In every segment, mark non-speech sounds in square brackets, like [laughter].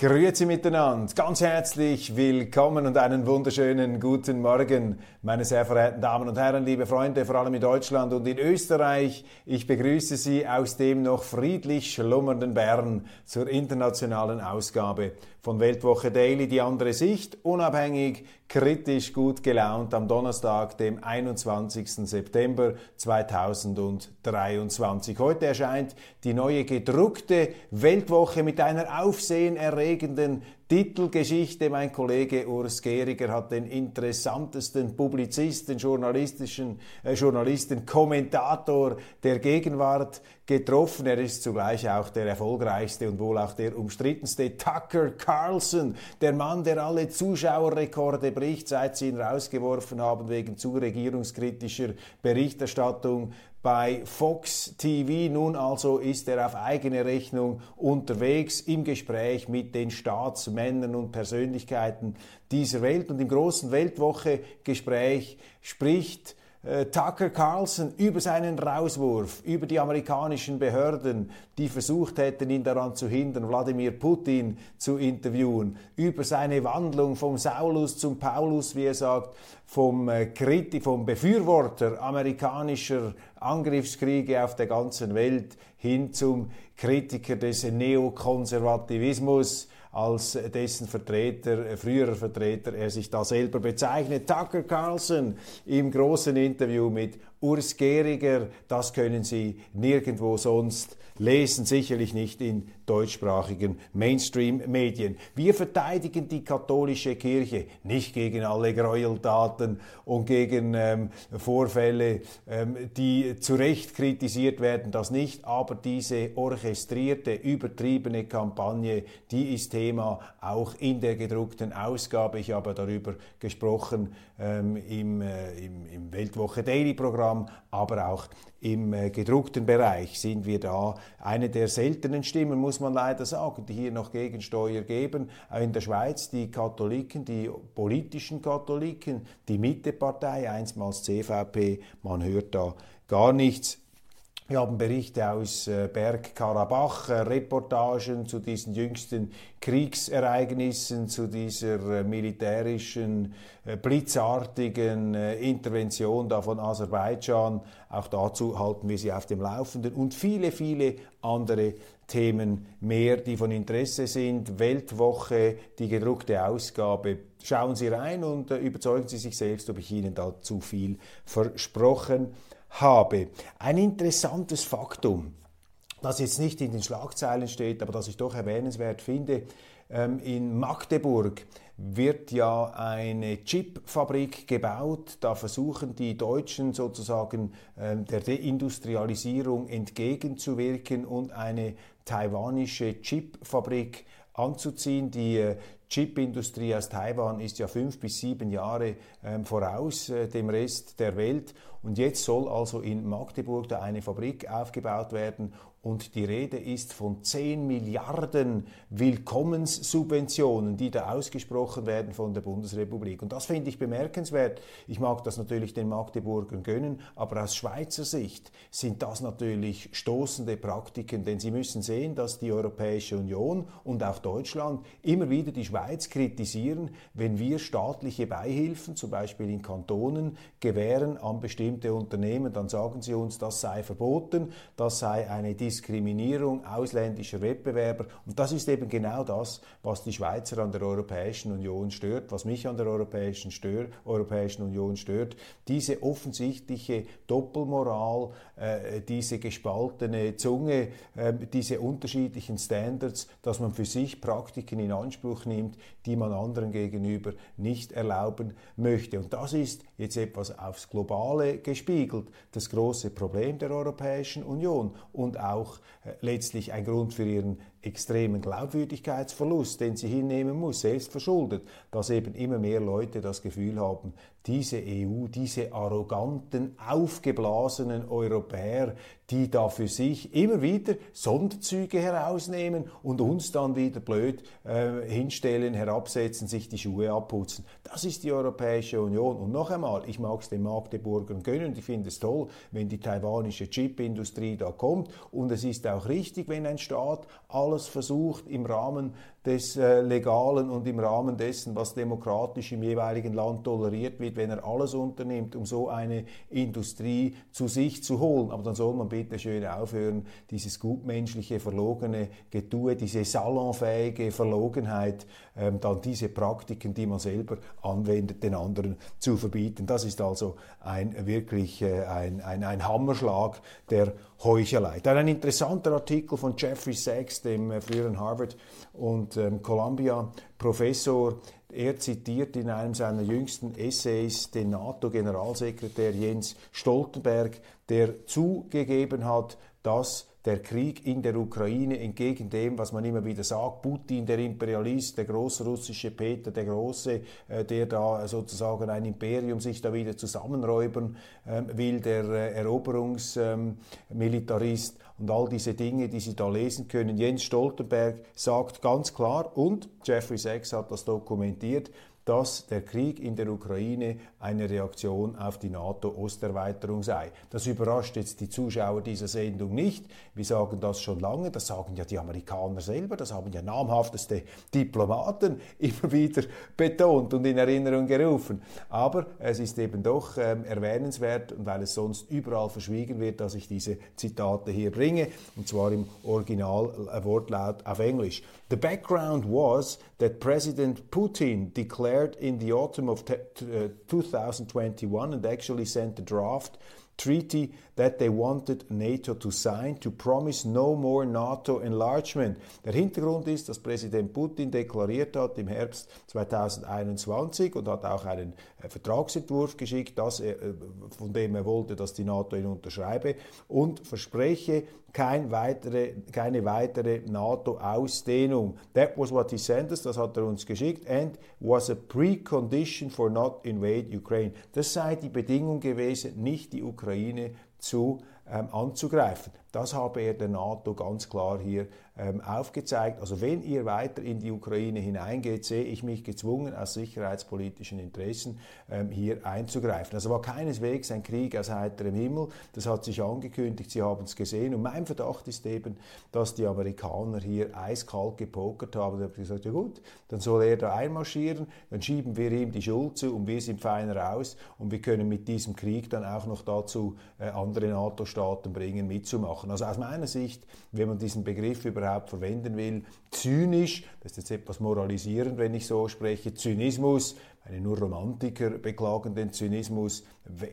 Grüezi miteinander, ganz herzlich willkommen und einen wunderschönen guten Morgen, meine sehr verehrten Damen und Herren, liebe Freunde, vor allem in Deutschland und in Österreich. Ich begrüße Sie aus dem noch friedlich schlummernden Bern zur internationalen Ausgabe von Weltwoche Daily, die andere Sicht, unabhängig, kritisch, gut gelaunt am Donnerstag, dem 21. September 2023. Heute erscheint die neue gedruckte Weltwoche mit einer aufsehenerregenden Titelgeschichte. Mein Kollege Urs Gehriger hat den interessantesten Publizisten, journalistischen äh, Journalisten, Kommentator der Gegenwart getroffen. Er ist zugleich auch der erfolgreichste und wohl auch der umstrittenste Tucker Carlson, der Mann, der alle Zuschauerrekorde bricht, seit sie ihn rausgeworfen haben wegen zu regierungskritischer Berichterstattung bei Fox TV. Nun also ist er auf eigene Rechnung unterwegs im Gespräch mit den Staatsmännern und Persönlichkeiten dieser Welt. Und im großen Weltwoche-Gespräch spricht Tucker Carlson über seinen Rauswurf, über die amerikanischen Behörden, die versucht hätten, ihn daran zu hindern, Wladimir Putin zu interviewen, über seine Wandlung vom Saulus zum Paulus, wie er sagt, vom, äh, Kriti vom Befürworter amerikanischer Angriffskriege auf der ganzen Welt hin zum Kritiker des Neokonservativismus als dessen Vertreter, äh, früherer Vertreter, er sich da selber bezeichnet. Tucker Carlson im großen Interview mit Urs Gehriger, das können Sie nirgendwo sonst lesen, sicherlich nicht in deutschsprachigen Mainstream-Medien. Wir verteidigen die katholische Kirche nicht gegen alle Gräueltaten und gegen ähm, Vorfälle, ähm, die zu Recht kritisiert werden, das nicht, aber diese orchestrierte, übertriebene Kampagne, die ist Thema auch in der gedruckten Ausgabe. Ich habe darüber gesprochen ähm, im, äh, im, im Weltwoche Daily Programm, aber auch im äh, gedruckten Bereich sind wir da eine der seltenen Stimmen, muss man leider sagen, die hier noch Gegensteuer geben. In der Schweiz die Katholiken, die politischen Katholiken, die Mittepartei, einstmals CVP, man hört da gar nichts. Wir haben Berichte aus äh, Bergkarabach, äh, Reportagen zu diesen jüngsten Kriegsereignissen, zu dieser äh, militärischen, blitzartigen Intervention da von Aserbaidschan. Auch dazu halten wir Sie auf dem Laufenden und viele, viele andere Themen mehr, die von Interesse sind. Weltwoche, die gedruckte Ausgabe. Schauen Sie rein und überzeugen Sie sich selbst, ob ich Ihnen da zu viel versprochen habe habe. Ein interessantes Faktum, das jetzt nicht in den Schlagzeilen steht, aber das ich doch erwähnenswert finde, ähm, in Magdeburg wird ja eine Chipfabrik gebaut. Da versuchen die Deutschen sozusagen ähm, der Deindustrialisierung entgegenzuwirken und eine taiwanische Chipfabrik anzuziehen. Die äh, Chipindustrie aus Taiwan ist ja fünf bis sieben Jahre ähm, voraus äh, dem Rest der Welt. Und jetzt soll also in Magdeburg da eine Fabrik aufgebaut werden und die Rede ist von 10 Milliarden Willkommenssubventionen, die da ausgesprochen werden von der Bundesrepublik. Und das finde ich bemerkenswert. Ich mag das natürlich den Magdeburgern gönnen, aber aus Schweizer Sicht sind das natürlich stoßende Praktiken, denn sie müssen sehen, dass die Europäische Union und auch Deutschland immer wieder die Schweiz kritisieren, wenn wir staatliche Beihilfen, zum Beispiel in Kantonen, gewähren an bestimmte Unternehmen, dann sagen sie uns, das sei verboten, das sei eine Diskriminierung ausländischer Wettbewerber. Und das ist eben genau das, was die Schweizer an der Europäischen Union stört, was mich an der Europäischen, stör, Europäischen Union stört. Diese offensichtliche Doppelmoral, äh, diese gespaltene Zunge, äh, diese unterschiedlichen Standards, dass man für sich Praktiken in Anspruch nimmt, die man anderen gegenüber nicht erlauben möchte. Und das ist jetzt etwas aufs Globale gespiegelt, das große Problem der Europäischen Union und auch äh, letztlich ein Grund für ihren extremen Glaubwürdigkeitsverlust, den sie hinnehmen muss, selbst verschuldet, dass eben immer mehr Leute das Gefühl haben, diese EU, diese arroganten, aufgeblasenen Europäer, die da für sich immer wieder Sonderzüge herausnehmen und uns dann wieder blöd äh, hinstellen, herabsetzen, sich die Schuhe abputzen. Das ist die Europäische Union. Und noch einmal, ich mag es den Magdeburgern gönnen, ich finde es toll, wenn die taiwanische Chipindustrie da kommt. Und es ist auch richtig, wenn ein Staat alles versucht, im Rahmen des äh, Legalen und im Rahmen dessen, was demokratisch im jeweiligen Land toleriert wird, wenn er alles unternimmt, um so eine Industrie zu sich zu holen. Aber dann soll man bitte schön aufhören, dieses gutmenschliche, verlogene Getue, diese salonfähige Verlogenheit, ähm, dann diese Praktiken, die man selber anwendet, den anderen zu verbieten. Das ist also ein wirklich äh, ein, ein, ein Hammerschlag der Heuchelei. Dann ein interessanter Artikel von Jeffrey Sachs, dem äh, früheren Harvard und ähm, Columbia Professor. Er zitiert in einem seiner jüngsten Essays den NATO-Generalsekretär Jens Stoltenberg, der zugegeben hat, dass der Krieg in der Ukraine entgegen dem, was man immer wieder sagt, Putin, der Imperialist, der großrussische Peter der Große, äh, der da sozusagen ein Imperium sich da wieder zusammenräubern äh, will, der äh, Eroberungsmilitarist ähm, und all diese Dinge, die Sie da lesen können. Jens Stoltenberg sagt ganz klar, und Jeffrey Sachs hat das dokumentiert, dass der Krieg in der Ukraine eine Reaktion auf die NATO-Osterweiterung sei. Das überrascht jetzt die Zuschauer dieser Sendung nicht. Wir sagen das schon lange, das sagen ja die Amerikaner selber, das haben ja namhafteste Diplomaten [laughs] immer wieder betont und in Erinnerung gerufen. Aber es ist eben doch ähm, erwähnenswert, und weil es sonst überall verschwiegen wird, dass ich diese Zitate hier bringe, und zwar im Originalwortlaut auf Englisch. The background was that President Putin declared in the autumn of uh, 2021 and actually sent a draft treaty that they wanted NATO to sign to promise no more NATO enlargement. Der Hintergrund ist, dass Präsident Putin deklariert hat im Herbst 2021 und hat auch einen äh, Vertragsentwurf geschickt, dass er, äh, von dem er wollte, dass die NATO ihn unterschreibe und verspreche kein weitere, keine weitere NATO-Ausdehnung. That was what he sent us, das hat er uns geschickt, and was a precondition for not invade Ukraine. Das sei die Bedingung gewesen, nicht die Ukraine zu ähm, anzugreifen. Das habe er der NATO ganz klar hier ähm, aufgezeigt. Also wenn ihr weiter in die Ukraine hineingeht, sehe ich mich gezwungen, aus sicherheitspolitischen Interessen ähm, hier einzugreifen. Also war keineswegs ein Krieg aus heiterem Himmel. Das hat sich angekündigt, Sie haben es gesehen. Und mein Verdacht ist eben, dass die Amerikaner hier eiskalt gepokert haben. Und haben gesagt, ja gut, dann soll er da einmarschieren, dann schieben wir ihm die Schuld zu und wir sind feiner aus und wir können mit diesem Krieg dann auch noch dazu äh, andere NATO-Staaten bringen, mitzumachen machen. Also aus meiner Sicht, wenn man diesen Begriff überhaupt verwenden will, zynisch, das ist jetzt etwas moralisierend, wenn ich so spreche, Zynismus, eine nur Romantiker beklagen den Zynismus,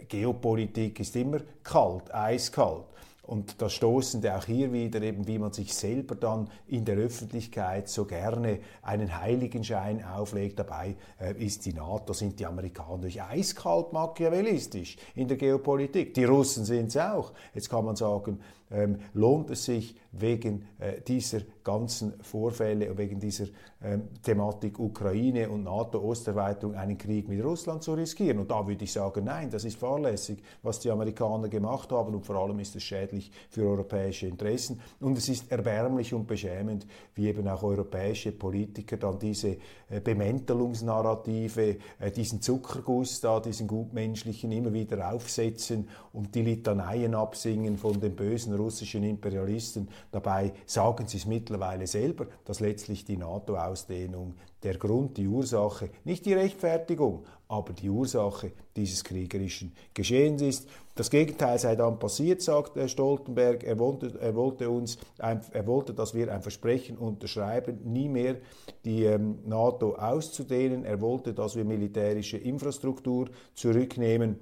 Geopolitik ist immer kalt, eiskalt. Und das Stoßende auch hier wieder, eben wie man sich selber dann in der Öffentlichkeit so gerne einen Heiligenschein auflegt. Dabei äh, ist die NATO, sind die Amerikaner durch eiskalt machiavellistisch in der Geopolitik. Die Russen sind es auch. Jetzt kann man sagen, ähm, lohnt es sich wegen äh, dieser ganzen Vorfälle und wegen dieser ähm, Thematik Ukraine und NATO-Osterweiterung einen Krieg mit Russland zu riskieren. Und da würde ich sagen, nein, das ist fahrlässig, was die Amerikaner gemacht haben und vor allem ist es schädlich für europäische Interessen. Und es ist erbärmlich und beschämend, wie eben auch europäische Politiker dann diese äh, Bemäntelungsnarrative, äh, diesen Zuckerguss da, diesen gutmenschlichen immer wieder aufsetzen und die Litaneien absingen von den bösen russischen Imperialisten. Dabei sagen sie es mittlerweile selber, dass letztlich die NATO-Ausdehnung der Grund, die Ursache, nicht die Rechtfertigung, aber die Ursache dieses kriegerischen Geschehens ist. Das Gegenteil sei dann passiert, sagt Stoltenberg. Er wollte, er wollte uns, er wollte, dass wir ein Versprechen unterschreiben, nie mehr die ähm, NATO auszudehnen. Er wollte, dass wir militärische Infrastruktur zurücknehmen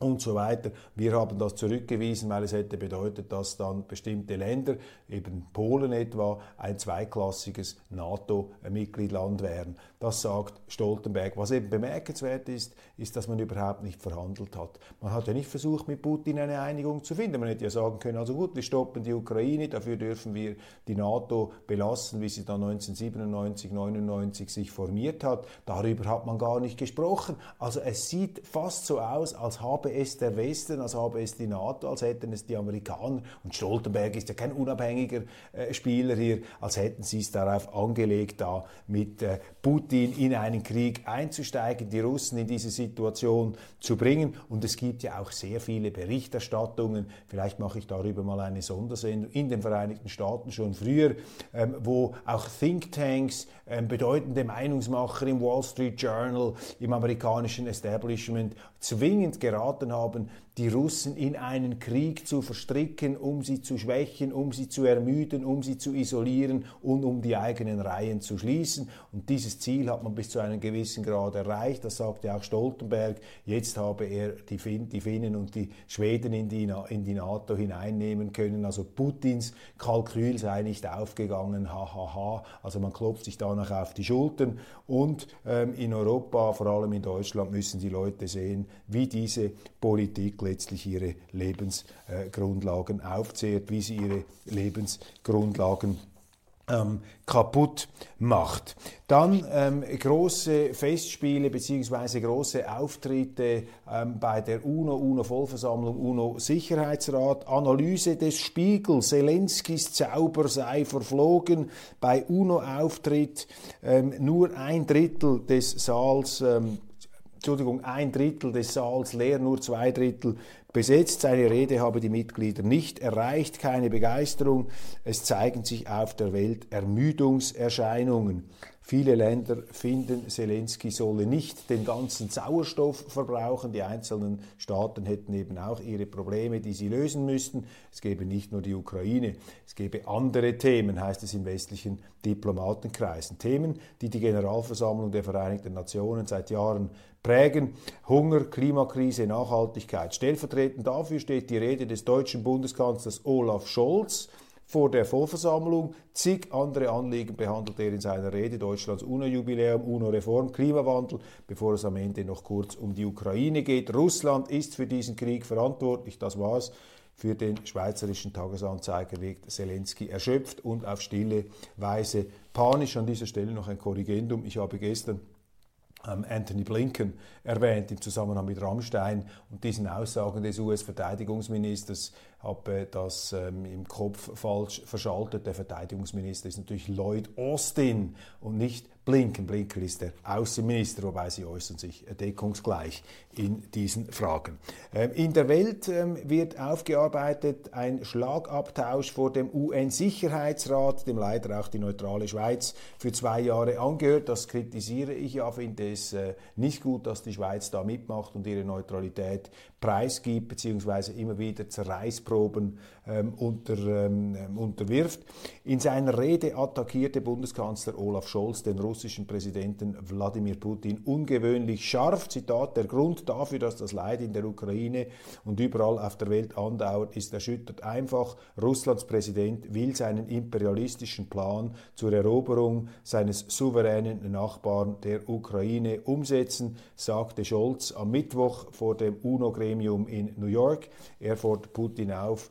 und so weiter. Wir haben das zurückgewiesen, weil es hätte bedeutet, dass dann bestimmte Länder, eben Polen etwa, ein zweiklassiges NATO-Mitgliedland wären. Das sagt Stoltenberg. Was eben bemerkenswert ist, ist, dass man überhaupt nicht verhandelt hat. Man hat ja nicht versucht, mit Putin eine Einigung zu finden. Man hätte ja sagen können, also gut, wir stoppen die Ukraine, dafür dürfen wir die NATO belassen, wie sie dann 1997, 99 sich formiert hat. Darüber hat man gar nicht gesprochen. Also es sieht fast so aus, als habe es der Westen, als habe es die NATO, als hätten es die Amerikaner, und Stoltenberg ist ja kein unabhängiger äh, Spieler hier, als hätten sie es darauf angelegt, da mit äh, Putin in einen Krieg einzusteigen, die Russen in diese Situation zu bringen. Und es gibt ja auch sehr viele Berichterstattungen, vielleicht mache ich darüber mal eine Sondersendung, in den Vereinigten Staaten schon früher, ähm, wo auch Thinktanks, ähm, bedeutende Meinungsmacher im Wall Street Journal, im amerikanischen Establishment zwingend geraten haben, die Russen in einen Krieg zu verstricken, um sie zu schwächen, um sie zu ermüden, um sie zu isolieren und um die eigenen Reihen zu schließen. Und dieses Ziel hat man bis zu einem gewissen Grad erreicht. Das sagte auch Stoltenberg. Jetzt habe er die, fin die Finnen und die Schweden in die, in die NATO hineinnehmen können. Also Putins Kalkül sei nicht aufgegangen. Hahaha. Ha, ha. Also man klopft sich danach auf die Schultern. Und ähm, in Europa, vor allem in Deutschland, müssen die Leute sehen, wie diese Politik letztlich ihre Lebensgrundlagen aufzehrt, wie sie ihre Lebensgrundlagen ähm, kaputt macht. Dann ähm, große Festspiele bzw. große Auftritte ähm, bei der UNO, UNO-Vollversammlung, UNO-Sicherheitsrat. Analyse des Spiegel, Zelenskis Zauber sei verflogen. Bei UNO-Auftritt ähm, nur ein Drittel des Saals ähm, Entschuldigung, ein Drittel des Saals leer, nur zwei Drittel besetzt. Seine Rede habe die Mitglieder nicht erreicht, keine Begeisterung. Es zeigen sich auf der Welt Ermüdungserscheinungen. Viele Länder finden, Zelensky solle nicht den ganzen Sauerstoff verbrauchen. Die einzelnen Staaten hätten eben auch ihre Probleme, die sie lösen müssten. Es gäbe nicht nur die Ukraine, es gäbe andere Themen, heißt es in westlichen Diplomatenkreisen. Themen, die die Generalversammlung der Vereinigten Nationen seit Jahren prägen. Hunger, Klimakrise, Nachhaltigkeit. Stellvertretend dafür steht die Rede des deutschen Bundeskanzlers Olaf Scholz vor der Vollversammlung. Zig andere Anliegen behandelt er in seiner Rede, Deutschlands UNO-Jubiläum, UNO-Reform, Klimawandel, bevor es am Ende noch kurz um die Ukraine geht. Russland ist für diesen Krieg verantwortlich, das war's. Für den schweizerischen Tagesanzeiger wirkt Zelensky erschöpft und auf stille Weise panisch. An dieser Stelle noch ein Korrigendum. Ich habe gestern ähm, Anthony Blinken erwähnt im Zusammenhang mit Rammstein und diesen Aussagen des US-Verteidigungsministers habe das ähm, im Kopf falsch verschaltet. Der Verteidigungsminister ist natürlich Lloyd Austin und nicht Blinken. Blinken ist der Außenminister, wobei sie äußern sich deckungsgleich in diesen Fragen. Ähm, in der Welt ähm, wird aufgearbeitet ein Schlagabtausch vor dem UN-Sicherheitsrat, dem leider auch die neutrale Schweiz für zwei Jahre angehört. Das kritisiere ich ja, finde es äh, nicht gut, dass die Schweiz da mitmacht und ihre Neutralität preisgibt, beziehungsweise immer wieder Zerreißproben ähm, unter, ähm, unterwirft. In seiner Rede attackierte Bundeskanzler Olaf Scholz den russischen Präsidenten Wladimir Putin ungewöhnlich scharf. Zitat, der Grund dafür, dass das Leid in der Ukraine und überall auf der Welt andauert, ist erschüttert einfach. Russlands Präsident will seinen imperialistischen Plan zur Eroberung seines souveränen Nachbarn der Ukraine umsetzen, sagte Scholz am Mittwoch vor dem UNO-Gremium in New York. Er fordert Putin auf,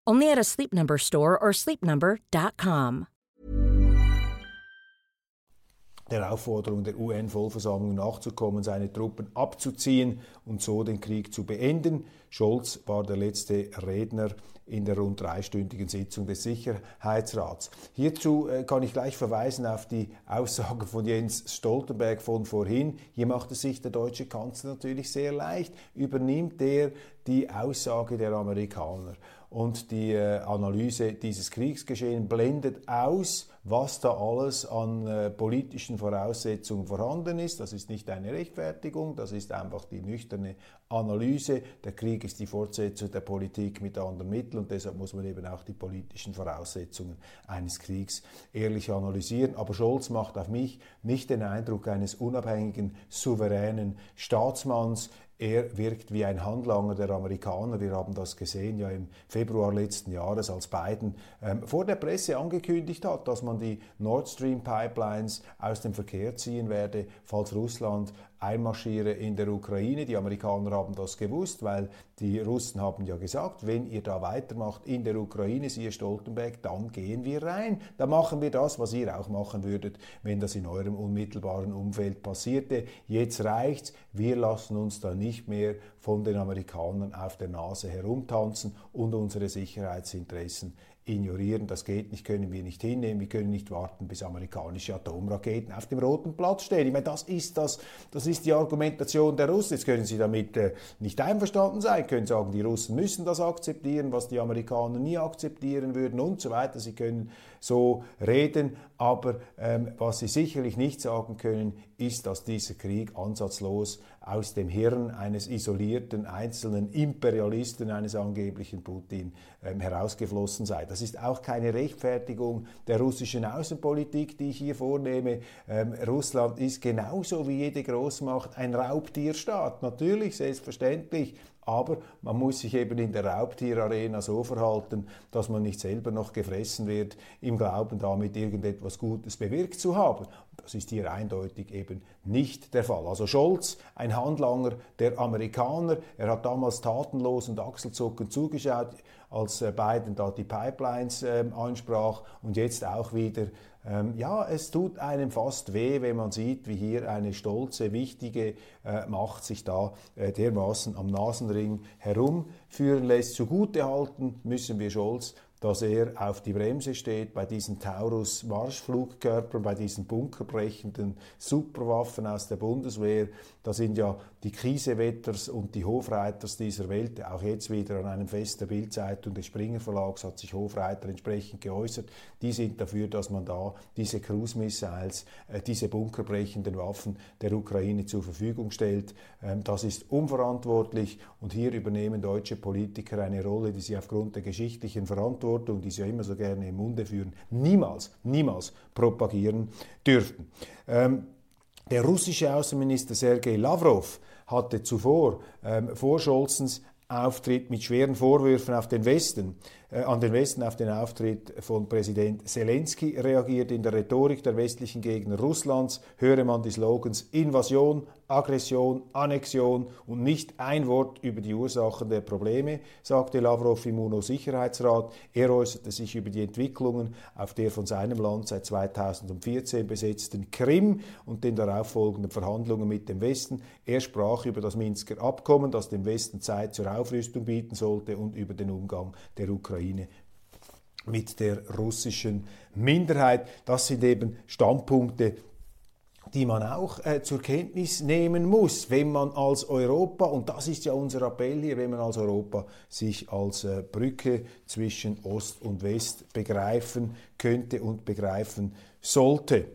Only at a Sleep Number store or sleepnumber.com. der Aufforderung der UN-Vollversammlung nachzukommen, seine Truppen abzuziehen und so den Krieg zu beenden. Scholz war der letzte Redner in der rund dreistündigen Sitzung des Sicherheitsrats. Hierzu äh, kann ich gleich verweisen auf die Aussage von Jens Stoltenberg von vorhin. Hier macht es sich der deutsche Kanzler natürlich sehr leicht. Übernimmt er die Aussage der Amerikaner und die äh, Analyse dieses Kriegsgeschehens blendet aus, was da alles an äh, politischen Voraussetzungen vorhanden ist. Das ist nicht eine Rechtfertigung, das ist einfach die nüchterne Analyse. Der Krieg ist die Fortsetzung der Politik mit anderen Mitteln und deshalb muss man eben auch die politischen Voraussetzungen eines Kriegs ehrlich analysieren. Aber Scholz macht auf mich nicht den Eindruck eines unabhängigen, souveränen Staatsmanns. Er wirkt wie ein Handlanger der Amerikaner. Wir haben das gesehen ja im Februar letzten Jahres, als Biden ähm, vor der Presse angekündigt hat, dass man die Nord Stream Pipelines aus dem Verkehr ziehen werde, falls Russland einmarschiere in der Ukraine. Die Amerikaner haben das gewusst, weil die Russen haben ja gesagt, wenn ihr da weitermacht in der Ukraine, siehe Stoltenberg, dann gehen wir rein. Dann machen wir das, was ihr auch machen würdet, wenn das in eurem unmittelbaren Umfeld passierte. Jetzt reicht's. Wir lassen uns da nicht mehr von den Amerikanern auf der Nase herumtanzen und unsere Sicherheitsinteressen ignorieren. Das geht nicht, können wir nicht hinnehmen. Wir können nicht warten, bis amerikanische Atomraketen auf dem Roten Platz stehen. Ich meine, das ist, das, das ist die Argumentation der Russen. Jetzt können Sie damit äh, nicht einverstanden sein, können sagen, die Russen müssen das akzeptieren, was die Amerikaner nie akzeptieren würden und so weiter. Sie können so reden, aber ähm, was Sie sicherlich nicht sagen können, ist, dass dieser Krieg ansatzlos aus dem Hirn eines isolierten einzelnen Imperialisten, eines angeblichen Putin, ähm, herausgeflossen sei. Das ist auch keine Rechtfertigung der russischen Außenpolitik, die ich hier vornehme. Ähm, Russland ist genauso wie jede Großmacht ein Raubtierstaat. Natürlich, selbstverständlich. Aber man muss sich eben in der Raubtierarena so verhalten, dass man nicht selber noch gefressen wird, im Glauben damit irgendetwas Gutes bewirkt zu haben. Das ist hier eindeutig eben nicht der Fall. Also Scholz, ein Handlanger der Amerikaner, er hat damals tatenlos und achselzuckend zugeschaut, als äh, Biden da die Pipelines äh, ansprach und jetzt auch wieder ähm, ja, es tut einem fast weh, wenn man sieht, wie hier eine stolze, wichtige äh, Macht sich da äh, dermaßen am Nasenring herumführen lässt. Zugutehalten müssen wir Scholz dass er auf die Bremse steht bei diesen Taurus-Marschflugkörpern, bei diesen bunkerbrechenden Superwaffen aus der Bundeswehr. Da sind ja die Krisewetters und die Hofreiters dieser Welt, auch jetzt wieder an einem Fest der Bildzeitung des Springer Verlags hat sich Hofreiter entsprechend geäußert. Die sind dafür, dass man da diese Cruise Missiles, äh, diese bunkerbrechenden Waffen der Ukraine zur Verfügung stellt. Ähm, das ist unverantwortlich und hier übernehmen deutsche Politiker eine Rolle, die sie aufgrund der geschichtlichen Verantwortung Verantwortung, die sie ja immer so gerne im Munde führen, niemals, niemals propagieren dürften. Ähm, der russische Außenminister Sergei Lavrov hatte zuvor ähm, vor Scholzens Auftritt mit schweren Vorwürfen auf den Westen, an den Westen auf den Auftritt von Präsident Zelensky reagiert. In der Rhetorik der westlichen Gegner Russlands höre man die Slogans Invasion, Aggression, Annexion und nicht ein Wort über die Ursachen der Probleme, sagte Lavrov im UNO-Sicherheitsrat. Er äußerte sich über die Entwicklungen auf der von seinem Land seit 2014 besetzten Krim und den darauffolgenden Verhandlungen mit dem Westen. Er sprach über das Minsker Abkommen, das dem Westen Zeit zur Aufrüstung bieten sollte und über den Umgang der Ukraine mit der russischen Minderheit. Das sind eben Standpunkte, die man auch äh, zur Kenntnis nehmen muss, wenn man als Europa, und das ist ja unser Appell hier, wenn man als Europa sich als äh, Brücke zwischen Ost und West begreifen könnte und begreifen sollte.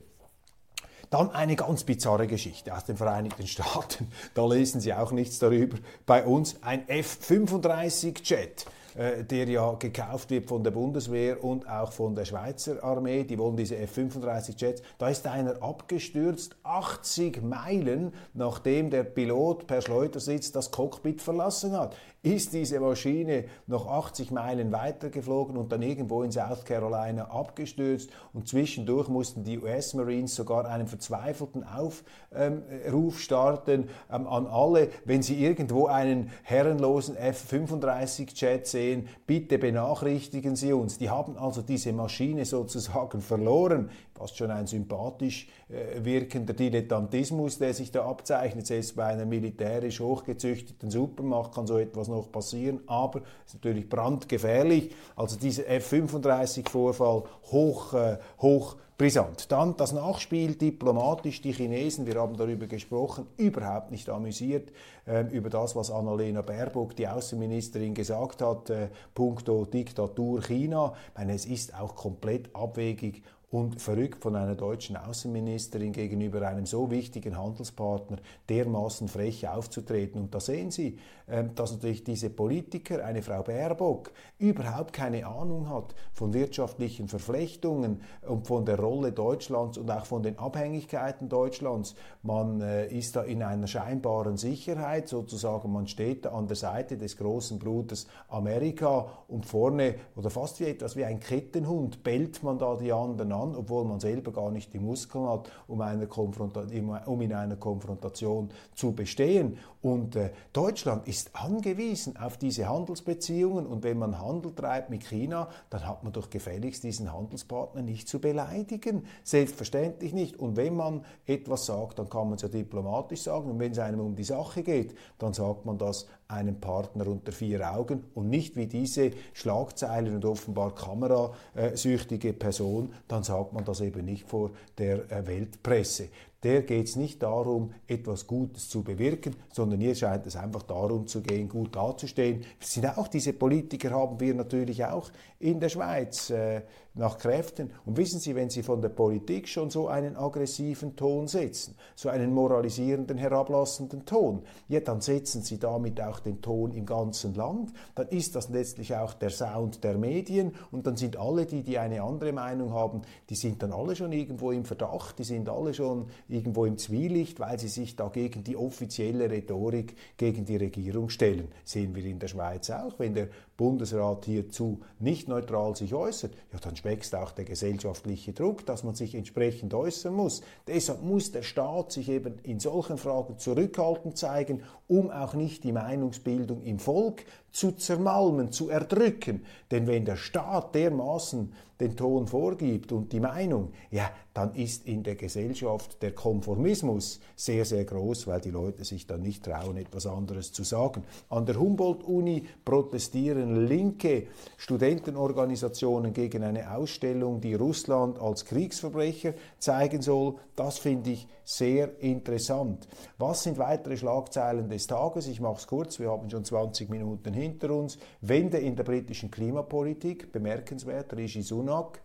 Dann eine ganz bizarre Geschichte aus den Vereinigten [laughs] Staaten. Da lesen Sie auch nichts darüber. Bei uns ein F-35-Jet äh, der ja gekauft wird von der Bundeswehr und auch von der Schweizer Armee. Die wollen diese F-35 Jets. Da ist einer abgestürzt, 80 Meilen nachdem der Pilot per Schleudersitz das Cockpit verlassen hat ist diese Maschine noch 80 Meilen weitergeflogen und dann irgendwo in South Carolina abgestürzt und zwischendurch mussten die US Marines sogar einen verzweifelten Aufruf ähm, starten ähm, an alle, wenn sie irgendwo einen herrenlosen F-35 Jet sehen, bitte benachrichtigen Sie uns. Die haben also diese Maschine sozusagen verloren fast schon ein sympathisch äh, wirkender Dilettantismus, der sich da abzeichnet. Selbst bei einer militärisch hochgezüchteten Supermacht kann so etwas noch passieren, aber es ist natürlich brandgefährlich. Also dieser F-35-Vorfall hoch, äh, hoch brisant. Dann das Nachspiel diplomatisch. Die Chinesen, wir haben darüber gesprochen, überhaupt nicht amüsiert äh, über das, was Annalena Baerbock, die Außenministerin, gesagt hat, äh, puncto Diktatur China. Ich meine, es ist auch komplett abwegig und verrückt von einer deutschen Außenministerin gegenüber einem so wichtigen Handelspartner dermaßen frech aufzutreten. Und da sehen Sie, dass natürlich diese Politiker, eine Frau Baerbock, überhaupt keine Ahnung hat von wirtschaftlichen Verflechtungen und von der Rolle Deutschlands und auch von den Abhängigkeiten Deutschlands. Man äh, ist da in einer scheinbaren Sicherheit, sozusagen man steht da an der Seite des großen Bruders Amerika und vorne oder fast wie etwas wie ein Kettenhund bellt man da die anderen an, obwohl man selber gar nicht die Muskeln hat, um, eine um in einer Konfrontation zu bestehen. Und äh, Deutschland ist angewiesen auf diese Handelsbeziehungen und wenn man Handel treibt mit China, dann hat man doch gefälligst diesen Handelspartner nicht zu beleidigen. Selbstverständlich nicht. Und wenn man etwas sagt, dann kann man es ja diplomatisch sagen. Und wenn es einem um die Sache geht, dann sagt man das einem Partner unter vier Augen und nicht wie diese Schlagzeilen und offenbar kamerasüchtige Person, dann sagt man das eben nicht vor der äh, Weltpresse der geht es nicht darum, etwas Gutes zu bewirken, sondern hier scheint es einfach darum zu gehen, gut dazustehen. Sind auch diese Politiker haben wir natürlich auch in der Schweiz äh, nach Kräften. Und wissen Sie, wenn Sie von der Politik schon so einen aggressiven Ton setzen, so einen moralisierenden, herablassenden Ton, ja, dann setzen Sie damit auch den Ton im ganzen Land. Dann ist das letztlich auch der Sound der Medien und dann sind alle die, die eine andere Meinung haben, die sind dann alle schon irgendwo im Verdacht, die sind alle schon irgendwo im Zwielicht, weil sie sich da gegen die offizielle Rhetorik, gegen die Regierung stellen. Sehen wir in der Schweiz auch, wenn der Bundesrat hierzu nicht neutral sich äußert, ja, dann wächst auch der gesellschaftliche Druck, dass man sich entsprechend äußern muss. Deshalb muss der Staat sich eben in solchen Fragen zurückhaltend zeigen, um auch nicht die Meinungsbildung im Volk zu zermalmen, zu erdrücken. Denn wenn der Staat dermaßen den Ton vorgibt und die Meinung, ja, dann ist in der Gesellschaft der Konformismus sehr, sehr groß, weil die Leute sich dann nicht trauen, etwas anderes zu sagen. An der Humboldt-Uni protestieren linke Studentenorganisationen gegen eine Ausstellung, die Russland als Kriegsverbrecher zeigen soll. Das finde ich sehr interessant. Was sind weitere Schlagzeilen des Tages? Ich mache es kurz, wir haben schon 20 Minuten hinter uns. Wende in der britischen Klimapolitik, bemerkenswert, Rishi Sunak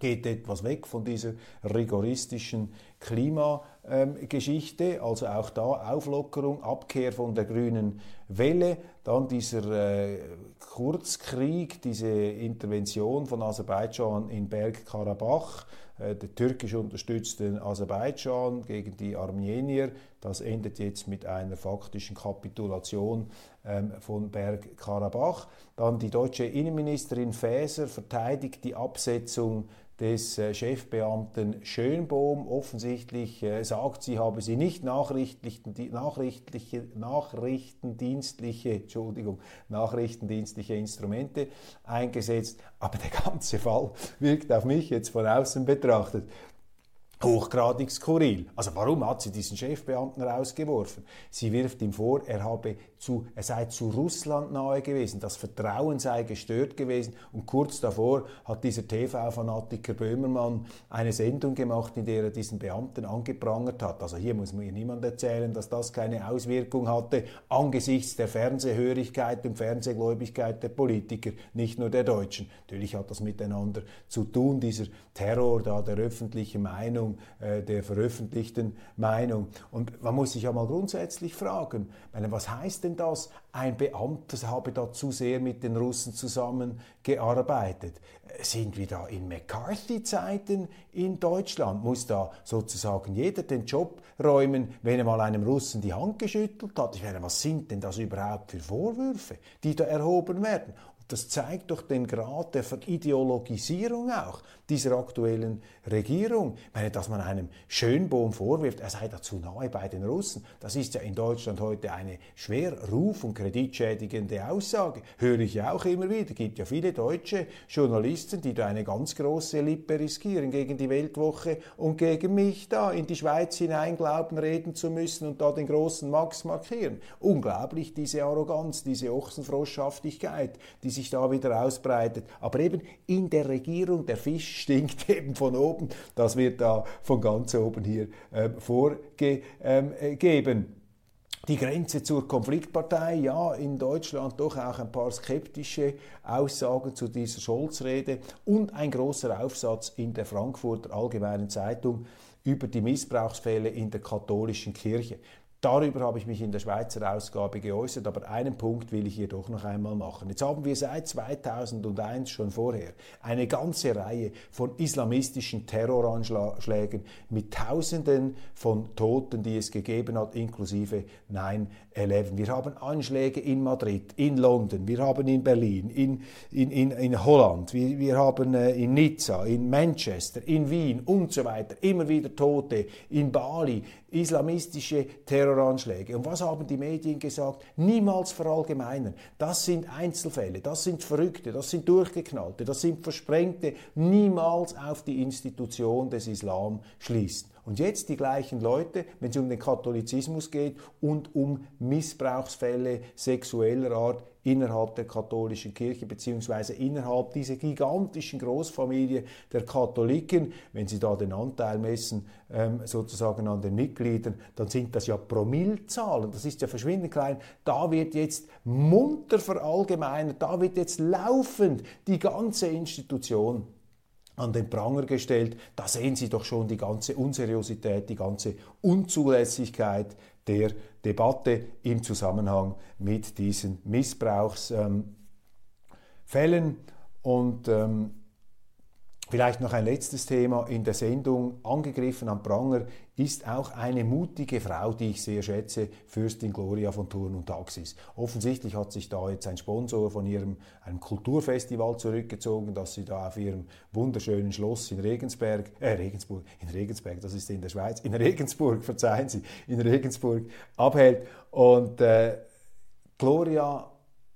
geht etwas weg von dieser rigoristischen Klimageschichte, ähm, also auch da Auflockerung, Abkehr von der grünen Welle, dann dieser äh, Kurzkrieg, diese Intervention von Aserbaidschan in Bergkarabach, äh, der türkisch unterstützte Aserbaidschan gegen die Armenier. Das endet jetzt mit einer faktischen Kapitulation ähm, von Bergkarabach. Dann die deutsche Innenministerin Faeser verteidigt die Absetzung des äh, Chefbeamten Schönbohm. Offensichtlich äh, sagt sie, habe sie nicht nachrichtliche, nachrichtendienstliche, Entschuldigung, nachrichtendienstliche Instrumente eingesetzt. Aber der ganze Fall wirkt auf mich jetzt von außen betrachtet hochgradig skurril. Also warum hat sie diesen Chefbeamten rausgeworfen? Sie wirft ihm vor, er habe zu, er sei zu Russland nahe gewesen, das Vertrauen sei gestört gewesen und kurz davor hat dieser TV-Fanatiker Böhmermann eine Sendung gemacht, in der er diesen Beamten angeprangert hat. Also hier muss mir niemand erzählen, dass das keine Auswirkung hatte angesichts der Fernsehhörigkeit und Fernsehgläubigkeit der Politiker, nicht nur der Deutschen. Natürlich hat das miteinander zu tun, dieser Terror da der öffentlichen Meinung, äh, der veröffentlichten Meinung. Und man muss sich ja mal grundsätzlich fragen, meine, was heißt denn das? Ein Beamter habe da zu sehr mit den Russen zusammengearbeitet. Sind wir da in McCarthy-Zeiten in Deutschland? Muss da sozusagen jeder den Job räumen, wenn er mal einem Russen die Hand geschüttelt hat? Ich meine, was sind denn das überhaupt für Vorwürfe, die da erhoben werden? Das zeigt doch den Grad der Verideologisierung auch dieser aktuellen Regierung. Ich meine, dass man einem Schönbohm vorwirft, er sei da zu nahe bei den Russen, das ist ja in Deutschland heute eine schwer ruf- und kreditschädigende Aussage. Höre ich ja auch immer wieder. Es gibt ja viele deutsche Journalisten, die da eine ganz große Lippe riskieren gegen die Weltwoche und gegen mich da in die Schweiz hinein glauben, reden zu müssen und da den großen Max markieren. Unglaublich diese Arroganz, diese Ochsenfroschhaftigkeit, die sich da wieder ausbreitet. Aber eben in der Regierung, der Fisch [laughs] stinkt eben von oben. Das wird da von ganz oben hier äh, vorgegeben. Die Grenze zur Konfliktpartei, ja, in Deutschland doch auch ein paar skeptische Aussagen zu dieser Scholz-Rede und ein großer Aufsatz in der Frankfurter Allgemeinen Zeitung über die Missbrauchsfälle in der katholischen Kirche. Darüber habe ich mich in der Schweizer Ausgabe geäußert, aber einen Punkt will ich hier doch noch einmal machen. Jetzt haben wir seit 2001 schon vorher eine ganze Reihe von islamistischen Terroranschlägen mit Tausenden von Toten, die es gegeben hat, inklusive 9-11. Wir haben Anschläge in Madrid, in London, wir haben in Berlin, in, in, in, in Holland, wir, wir haben äh, in Nizza, in Manchester, in Wien und so weiter, immer wieder Tote, in Bali, islamistische Terroranschläge. Und was haben die Medien gesagt? Niemals verallgemeinern. Das sind Einzelfälle, das sind Verrückte, das sind Durchgeknallte, das sind Versprengte. Niemals auf die Institution des Islam schließen. Und jetzt die gleichen Leute, wenn es um den Katholizismus geht und um Missbrauchsfälle sexueller Art innerhalb der katholischen Kirche beziehungsweise innerhalb dieser gigantischen Großfamilie der Katholiken, wenn Sie da den Anteil messen ähm, sozusagen an den Mitgliedern, dann sind das ja Promillzahlen, das ist ja verschwindend klein. Da wird jetzt munter verallgemeinert, da wird jetzt laufend die ganze Institution an den Pranger gestellt. Da sehen Sie doch schon die ganze Unseriosität, die ganze Unzulässigkeit der Debatte im Zusammenhang mit diesen Missbrauchsfällen. Und ähm, Vielleicht noch ein letztes Thema in der Sendung. Angegriffen am Pranger ist auch eine mutige Frau, die ich sehr schätze, Fürstin Gloria von Turn und Taxis. Offensichtlich hat sich da jetzt ein Sponsor von ihrem einem Kulturfestival zurückgezogen, das sie da auf ihrem wunderschönen Schloss in Regensberg, äh, Regensburg, in Regensberg, das ist in der Schweiz, in Regensburg, verzeihen Sie, in Regensburg abhält. Und äh, Gloria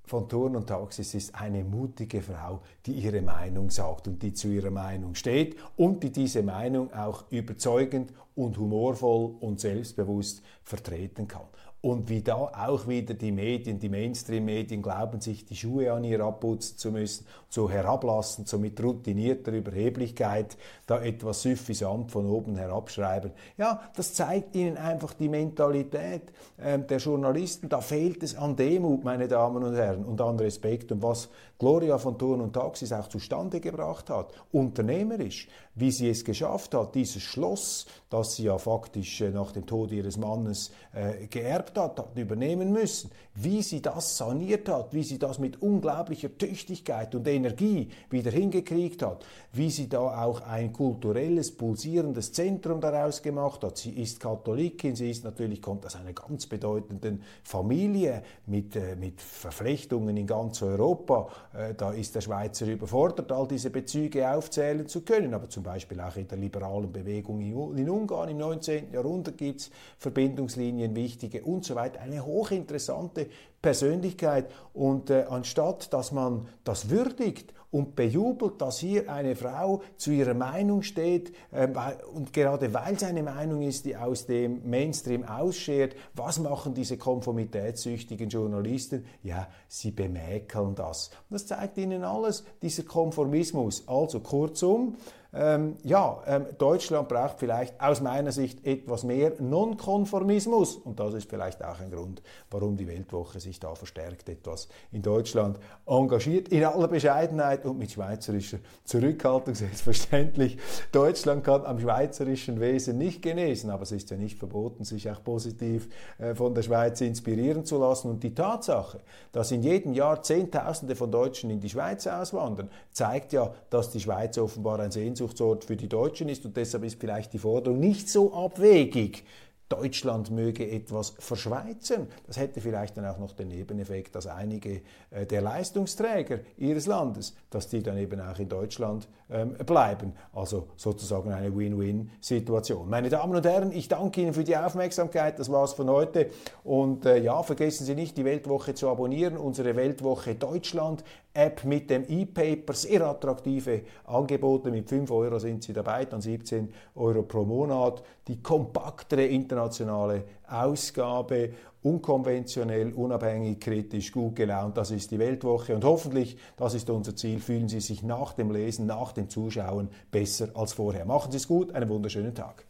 von Turn und Taxis ist eine mutige Frau, die ihre Meinung sagt und die zu ihrer Meinung steht und die diese Meinung auch überzeugend und humorvoll und selbstbewusst vertreten kann und wie da auch wieder die Medien, die Mainstream-Medien glauben, sich die Schuhe an ihr abputzen zu müssen, so herablassen, so mit routinierter Überheblichkeit da etwas suffisant von oben herabschreiben. Ja, das zeigt ihnen einfach die Mentalität äh, der Journalisten. Da fehlt es an Demut, meine Damen und Herren, und an Respekt. Und was Gloria von Thurn und Taxis auch zustande gebracht hat, unternehmerisch, wie sie es geschafft hat, dieses Schloss, das sie ja faktisch äh, nach dem Tod ihres Mannes äh, geerbt hat, hat übernehmen müssen, wie sie das saniert hat, wie sie das mit unglaublicher Tüchtigkeit und Energie wieder hingekriegt hat, wie sie da auch ein kulturelles, pulsierendes Zentrum daraus gemacht hat. Sie ist Katholikin, sie ist natürlich, kommt aus einer ganz bedeutenden Familie mit, äh, mit Verflechtungen in ganz Europa. Äh, da ist der Schweizer überfordert, all diese Bezüge aufzählen zu können, aber zum Beispiel auch in der liberalen Bewegung in Ungarn im 19. Jahrhundert gibt es Verbindungslinien, wichtige und so weiter. Eine hochinteressante Persönlichkeit und äh, anstatt dass man das würdigt und bejubelt, dass hier eine Frau zu ihrer Meinung steht äh, und gerade weil seine Meinung ist, die aus dem Mainstream ausschert, was machen diese konformitätssüchtigen Journalisten? Ja, sie bemäkeln das. das zeigt ihnen alles, dieser Konformismus. Also kurzum, ähm, ja, ähm, Deutschland braucht vielleicht aus meiner Sicht etwas mehr Nonkonformismus. Und das ist vielleicht auch ein Grund, warum die Weltwoche sich da verstärkt etwas in Deutschland engagiert, in aller Bescheidenheit und mit schweizerischer Zurückhaltung [laughs] selbstverständlich. Deutschland kann am schweizerischen Wesen nicht genesen, aber es ist ja nicht verboten, sich auch positiv äh, von der Schweiz inspirieren zu lassen. Und die Tatsache, dass in jedem Jahr Zehntausende von Deutschen in die Schweiz auswandern, zeigt ja, dass die Schweiz offenbar ein Sehnsucht Sehnsuchtsort für die Deutschen ist und deshalb ist vielleicht die Forderung nicht so abwegig, Deutschland möge etwas verschweizen. Das hätte vielleicht dann auch noch den Nebeneffekt, dass einige äh, der Leistungsträger ihres Landes, dass die dann eben auch in Deutschland ähm, bleiben. Also sozusagen eine Win-Win-Situation. Meine Damen und Herren, ich danke Ihnen für die Aufmerksamkeit. Das war's von heute. Und äh, ja, vergessen Sie nicht, die Weltwoche zu abonnieren. Unsere Weltwoche Deutschland App mit dem E-Paper, sehr attraktive Angebote. Mit 5 Euro sind Sie dabei, dann 17 Euro pro Monat. Die kompaktere internationale Ausgabe, unkonventionell, unabhängig, kritisch, gut gelaunt. Das ist die Weltwoche und hoffentlich, das ist unser Ziel, fühlen Sie sich nach dem Lesen, nach dem Zuschauen besser als vorher. Machen Sie es gut, einen wunderschönen Tag.